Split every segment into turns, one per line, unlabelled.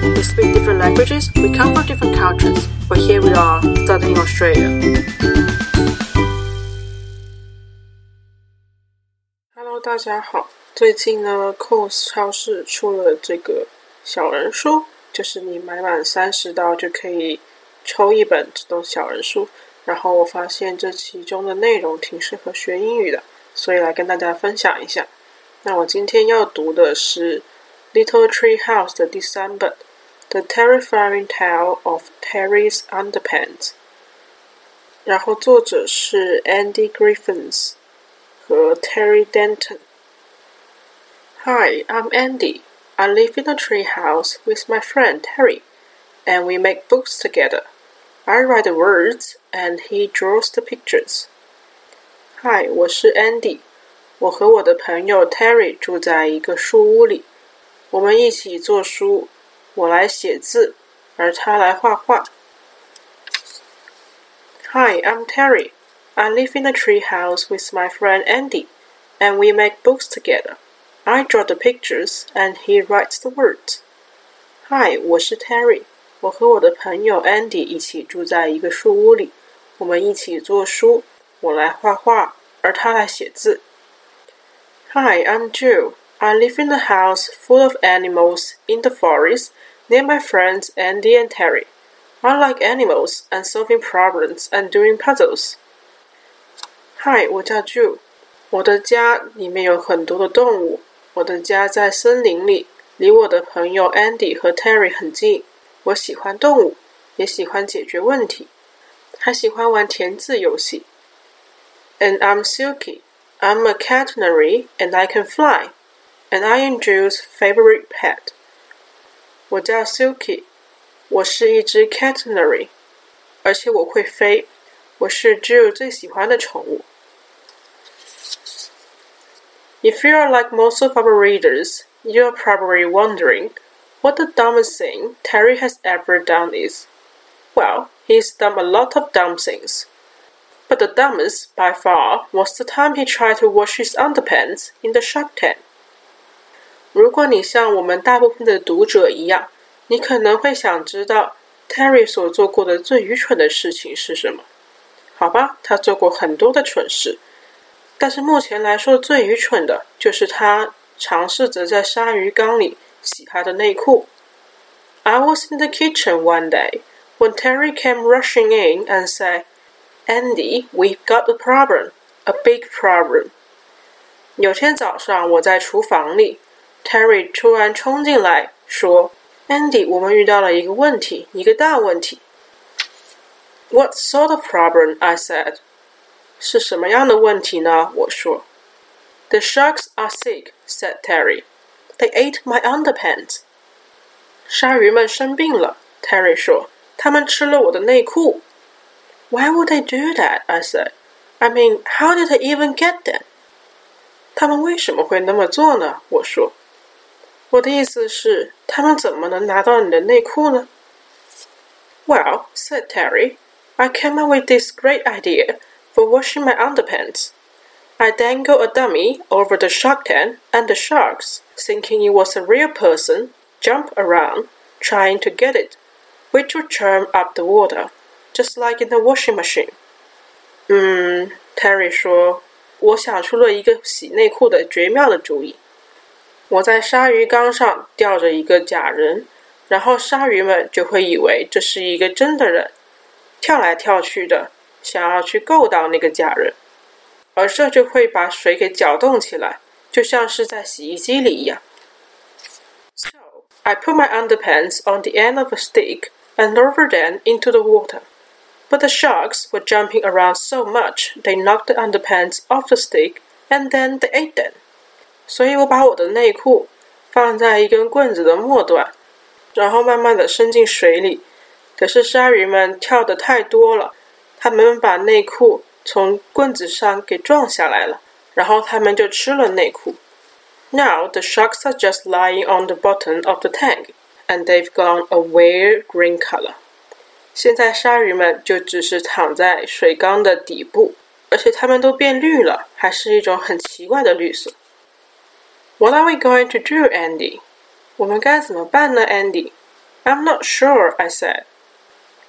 We speak different languages, we come from different cultures, but here we are, studying Australia. Hello，大家好。最近呢，COS 超市出了这个小人书，就是你买满三十刀就可以抽一本这种小人书。然后我发现这其中的内容挺适合学英语的，所以来跟大家分享一下。那我今天要读的是《Little Tree House》的第三本，《The Terrifying Tale of Terry's Underpants》。然后作者是 Andy Griffiths 和 Terry Denton。Hi, I'm Andy. I live in a tree house with my friend Terry, and we make books together. I write the words and he draws the pictures. Hi，我是 Andy，我和我的朋友 Terry 住在一个树屋里，我们一起做书， 我来写字，而他来画画。Hi, I'm Terry. I live in a tree house with my friend Andy, and we make books together. I draw the pictures and he writes the words. Hi，我是 Terry。我和我的朋友 Andy 一起住在一个树屋里，我们一起做书，我来画画，而他来写字。Hi, I'm Jill. I live in a house full of animals in the forest near my friends Andy and Terry. I like animals and solving problems and doing puzzles. Hi, Hi，我叫 Jew，我的家里面有很多的动物。我的家在森林里，离我的朋友 Andy 和 Terry 很近。我喜欢动物，也喜欢解决问题，还喜欢玩填字游戏。And I'm Silky. I'm a cat-canary and I can fly and I am Jill's favorite pet. 我叫 Suki，我是一只 Cat-canary，而且我会飞。我是 Jill 最喜欢的宠物。If you are like most of our readers, you are probably wondering what the dumbest thing Terry has ever done is. Well, he's done a lot of dumb things. But the dumbest, by far, was the time he tried to wash his underpants in the shark tank. 如果你像我们大部分的读者一样，你可能会想知道 Terry 所做过的最愚蠢的事情是什么。好吧，他做过很多的蠢事，但是目前来说最愚蠢的就是他尝试着在鲨鱼缸里洗他的内裤。I was in the kitchen one day when Terry came rushing in and said, Andy, we've got a problem, a big problem. 有天早上，我在厨房里 ，Terry 突然冲进来说：“Andy，我们遇到了一个问题，一个大问题。” What sort of problem? I said. 是什么样的问题呢？我说。The sharks are sick, said Terry. They ate my underpants. 鲨鱼们生病了，Terry 说，他们吃了我的内裤。Why would they do that? I said. I mean, how did they even get them? 他们为什么会那么做呢？我说。 我的意思是，他们怎么能拿到你的内裤呢？Well, said Terry, I came up with this great idea for washing my underpants. I dangled a dummy over the shark tank, and the sharks, thinking it was a real person, jump around, trying to get it, which would churn up the water, just like in the washing machine. 嗯，Terry 说，我想出了一个洗内裤的绝妙的主意。 我在鲨鱼缸上吊着一个假人，然后鲨鱼们就会以为这是一个真的人，跳来跳去的，想要去够到那个假人。而这就会把水给搅动起来，就像是在洗衣机里一样。So I put my underpants on the end of a stick and lowered them into the water. But the sharks were jumping around so much they knocked the underpants off the stick and then they ate them. 所以我把我的内裤放在一根棍子的末端，然后慢慢的伸进水里。可是鲨鱼们跳得太多了，它们把内裤从棍子上给撞下来了，然后他们就吃了内裤。Now the sharks are just lying on the bottom of the tank, and they've gone a weird green color. 现在鲨鱼们就只是躺在水缸的底部，而且它们都变绿了，还是一种很奇怪的绿色。What are we going to do, Andy? 我们该怎么办呢，Andy？ I'm not sure, I said.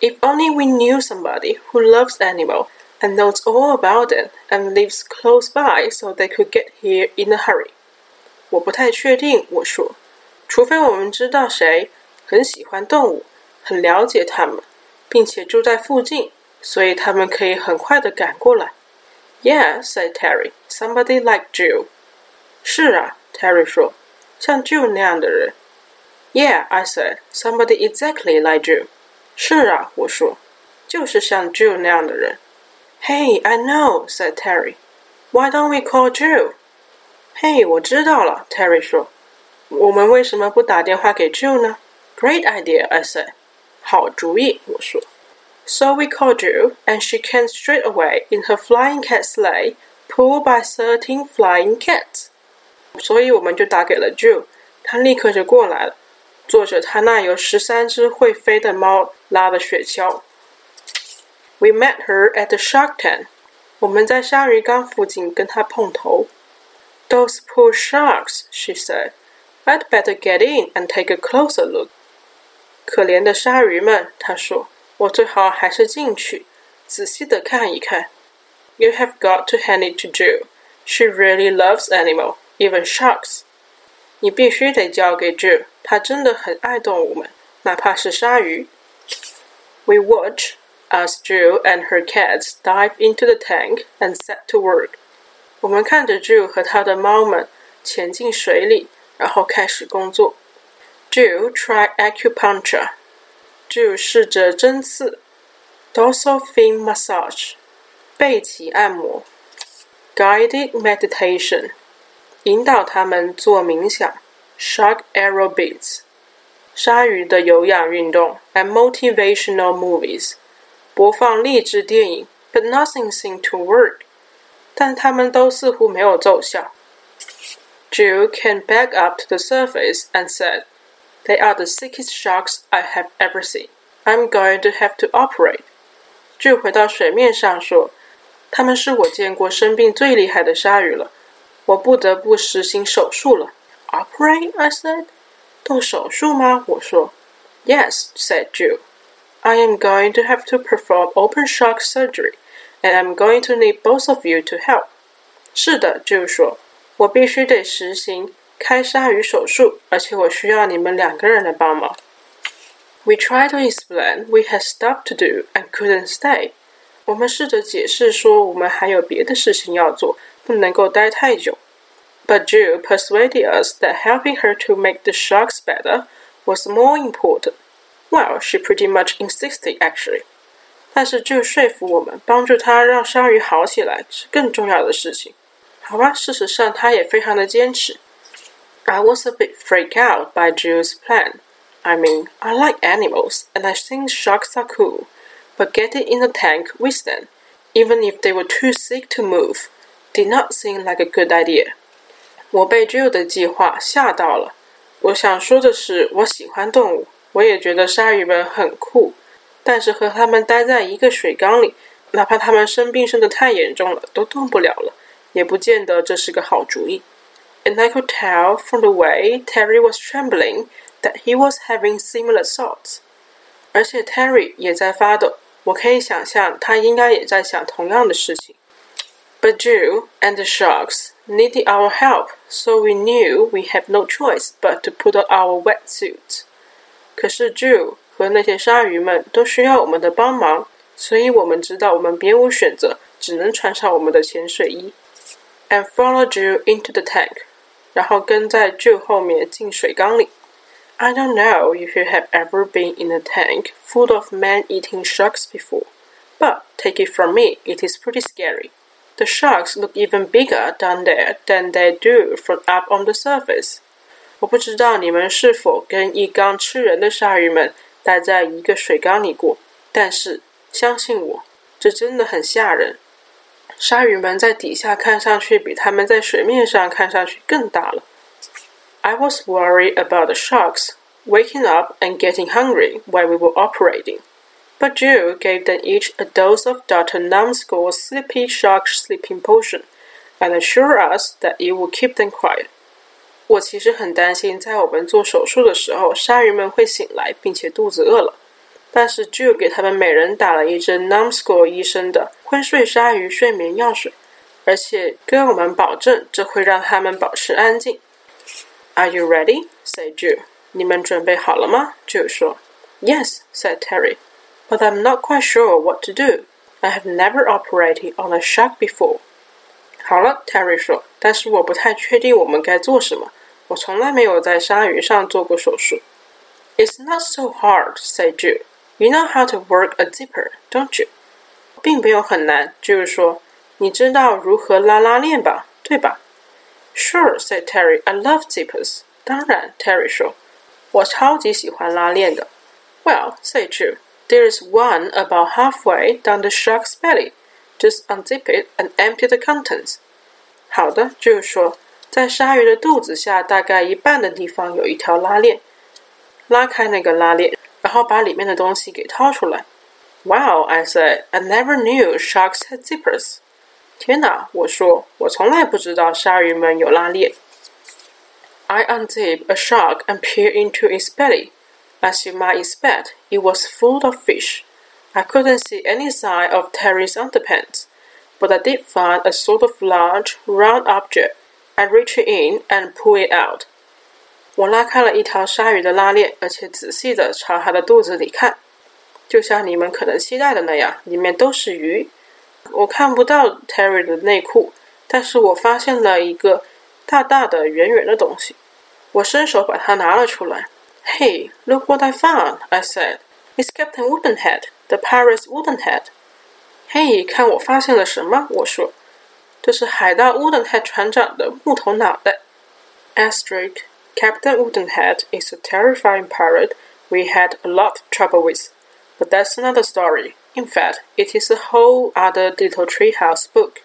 If only we knew somebody who loves animal and knows all about it and lives close by so they could get here in a hurry. 我不太确定，我说，除非我们知道谁很喜欢动物，很了解它们，并且住在附近，所以他们可以很快的赶过来。Yeah, said Terry. Somebody like Jill. 是啊 ，Terry 说，像 Jill 那样的人。Yeah, I said. Somebody exactly like Jill. 是啊，我说，就是像 Jill 那样的人。Hey, I know, said Terry. Why don't we call Jill? 嘿，我知道了，Terry 说。我们为什么不打电话给 Jill 呢？Great idea, I said. 好主意，我说。So we called Jill, and she came straight away in her flying cat sleigh, pulled by thirteen flying cats. 所以我们就打给了 Jill，她立刻就过来了，坐着她那由十三只会飞的猫拉的雪橇。We met her at the shark tank. 我们在鲨鱼缸附近跟她碰头。Those poor sharks, she said. I'd better get in and take a closer look. 可怜的鲨鱼们，她说，我最好还是进去，仔细的看一看。You have got to hand it to Jill. She really loves animal, even sharks. 你必须得交给 Jill，她真的很爱动物们，哪怕是鲨鱼。We watch as Jill and her cats dive into the tank and set to work. 我们看着 Jill 和他的猫们潜进水里，然后开始工作。Jill try acupuncture. Jill 试着针刺。Dorsal fin massage. 背鳍按摩。Guided meditation. 引导他们做冥想。Shark aerobics. 鲨鱼的有氧运动。And motivational movies. 播放励志电影。But nothing seemed to work. 但他们都似乎没有奏效。Jill came back up to the surface and said, They are the sickest sharks I have ever seen. I'm going to have to operate. Jill 回到水面上说：“他们是我见过生病最厉害的鲨鱼了， 我不得不实行手术了。” Operate? I said. 动手术吗？我说。Yes, said Jill. I am going to have to perform open shark surgery and I'm going to need both of you to help. 是的，就是说，我必须得实行开鲨鱼手术，而且我需要你们两个人的帮忙。We tried to explain we had stuff to do and couldn't stay. 我们试着解释说我们还有别的事情要做， 不能够待太久。But Jill persuaded us that helping her to make the sharks better was more important. Well, she pretty much insisted, actually. 但是就说服我们，帮助他让鲨鱼好起来是更重要的事情。好吧，事实上他也非常的坚持。I was a bit freaked out by Jill's plan. I mean, I like animals and I think sharks are cool, but getting in a tank with them, even if they were too sick to move, did not seem like a good idea. 我被 Jill 的计划吓到了。我想说的是，我喜欢动物，我也觉得鲨鱼们很酷。但是和他们待在一个水缸里，哪怕他们生病生的太严重了，都动不了了，也不见得这是个好主意。And I could tell from the way Terry was trembling that he was having similar thoughts。而且 Terry 也在发抖，我可以想象他应该也在想同样的事情。But Jill and the sharks needed our help, so we knew we had no choice but to put on our wetsuits. 可是 Jill 和那些鲨鱼们都需要我们的帮忙，所以我们知道我们别无选择，只能穿上我们的潜水衣。And follow Jill into the tank，然后跟在 Jill 后面进水缸里。I don't know if you have ever been in a tank full of man-eating sharks before, but take it from me, it is pretty scary. The sharks look even bigger down there than they do from up on the surface. 我不知道你们是否跟一缸吃人的鲨鱼们待在一个水缸里过，但是相信我，这真的很吓人。鲨鱼们在底下看上去比它们在水面上看上去更大了。I was worried about the sharks waking up and getting hungry while we were operating, but Jill gave them each a dose of Dr. Numbskull's Sleepy Shark sleeping potion and assured us that it would keep them quiet. 我其实很担心，在我们做手术的时候，鲨鱼们会醒来，并且肚子饿了。但是 j 给他们每人打了一针 Numbskull 医生的昏睡鲨鱼睡眠药水，而且跟我们保证，这会让他们保持安静。Are you ready? said Joe. 你们准备好了吗？Joe 说。Yes, said Terry. But I'm not quite sure what to do. I have never operated on a shark before. 好了，Terry 说，但是我不太确定我们该做什么。我从来没有在鲨鱼上做过手术。It's not so hard, said Joe. You know how to work a zipper, don't you? 并没有很难，就是说，你知道如何拉拉链吧，对吧？Sure, said Terry. I love zippers. 当然，Terry 说，我超级喜欢拉链的。Well, said Joe, there is one about halfway down the shark's belly. Just unzip it and empty the contents. 好的，就是说，在鲨鱼的肚子下大概一半的地方有一条拉链，拉开那个拉链。然后把里面的东西给掏出来。Wow, I said, I never knew sharks had zippers. 天哪，我说，我从来不知道鲨鱼们有拉链。I unzipped a shark and peered into its belly. As you might expect, it was full of fish. I couldn't see any sign of Terry's underpants, but I did find a sort of large, round object. I reached in and pulled it out. 我拉开了一条鲨鱼的拉链，而且仔细的朝它的肚子里看，就像你们可能期待的那样，里面都是鱼。我看不到 Terry 的内裤，但是我发现了一个大大的、圆圆的东西。我伸手把它拿了出来。 Hey, look what I found! I said. It's Captain Woodenhead, the pirate's Woodenhead. 嘿，看我发现了什么？我说，这是海盗 Woodenhead 船长的木头脑袋。Asterisk. Captain Woodenhead is a terrifying pirate we had a lot of trouble with. But that's another story. In fact, it is a whole other Little Treehouse book.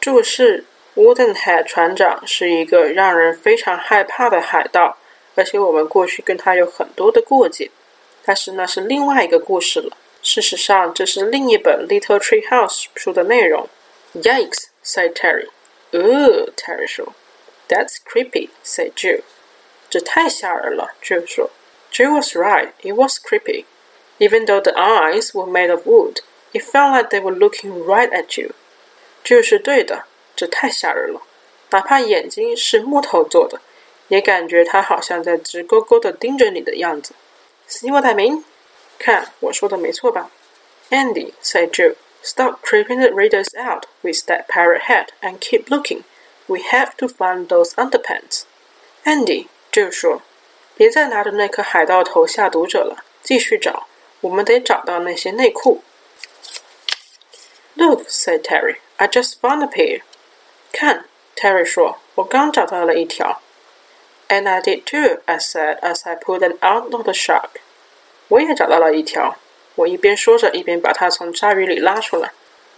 注释：Woodenhead 船长是一个让人非常害怕的海盗， 而且我们过去跟他有很多的过节。但是那是另外一个故事了。事实上，这是另一本 Little Treehouse 书的内容。Yikes! said Terry. Oh，Terry 说。That's creepy, said Jill. 这太吓人了，Joe 说。Joe was right. It was creepy. Even though the eyes were made of wood, it felt like they were looking right at you. 这是对的，这太吓人了。哪怕眼睛是木头做的，也感觉他好像在直勾勾的盯着你的样子。See what I mean？看，我说的没错吧？Andy said Joe, stop creeping the readers out with that parrot head and keep looking. We have to find those underpants. Andy, Joe 说：“别再拿着那颗海盗头吓读者了，继续找，我们得找到那些内裤。” Look, said Terry, I just found a pair. 看，Terry 说，我刚找到了一条。And I did too, I said as I pulled them out of the shark. 我也找到了一条。我一边说着，一边把它从鲨鱼里拉出来。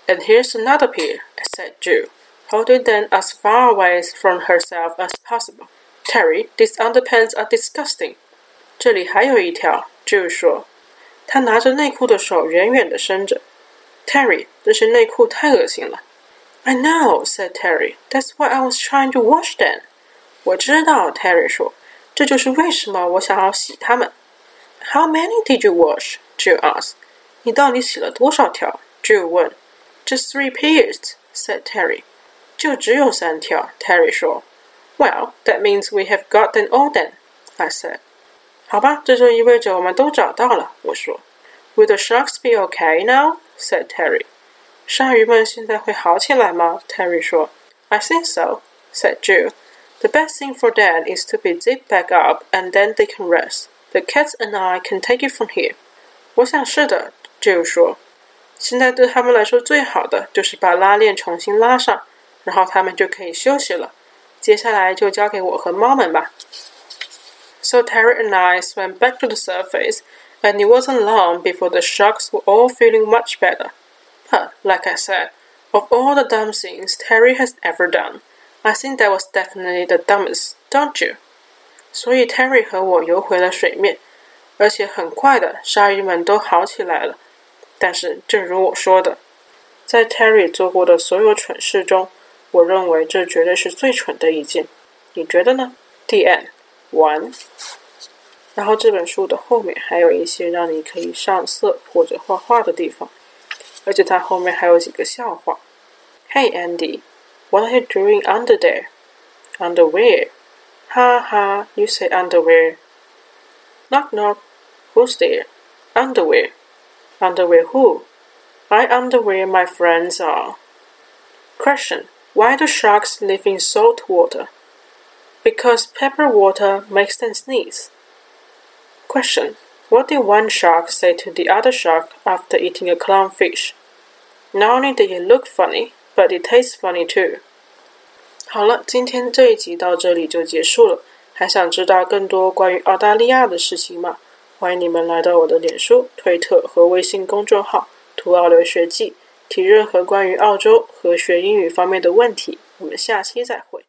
And here's another pair, said Jill, holding them as far away from herself as possible. Terry, these underpants are disgusting. 这里还有一条，Joe 说，他拿着内裤的手远远地伸着。Terry，这些内裤太恶心了。I know, said Terry. That's why I was trying to wash them. 我知道，Terry 说，这就是为什么我想要洗它们。How many did you wash? Joe asked. 你到底洗了多少条？Joe 问。Just three pairs, said Terry. 就只有三条，Terry 说。well, that means we have got them all then, I said. 好吧，这就意味着我们都找到了。我说。Will the sharks be okay now? said Terry. 鲨鱼们现在会好起来吗？Terry 说。I think so, said Jill. The best thing for them is to be zipped back up, and then they can rest. The cats and I can take it from here. 我想是的，Jill 说。现在对他们来说最好的就是把拉链重新拉上，然后他们就可以休息了。接下来就交给我和猫们吧。So Terry and I swam back to the surface, and it wasn't long before the sharks were all feeling much better. But, like I said, of all the dumb things Terry has ever done, I think that was definitely the dumbest, don't you? 所以 Terry 和我游回了水面，而且很快的，鲨鱼们都好起来了。但是，正如我说的，在 Terry 做过的所有蠢事中，我认为这绝对是最蠢的一件，你觉得呢？D N 完然后这本书的后面还有一些让你可以上色或者画画的地方，而且它后面还有几个笑话。Hey Andy, what are you doing under there? Underwear. Ha ha, you say underwear. Knock knock. Who's there? Underwear. Underwear who? I underwear my friends are. Question. Why do sharks live in salt water? Because pepper water makes them sneeze. Question. What did one shark say to the other shark after eating a clownfish? Not only did it look funny, but it tastes funny too. 好了，今天这一集到这里就结束了。还想知道更多关于澳大利亚的事情吗？欢迎你们来到我的脸书、推特和微信公众号“图澳留学记”，提任何关于澳洲和学英语方面的问题。我们下期再会。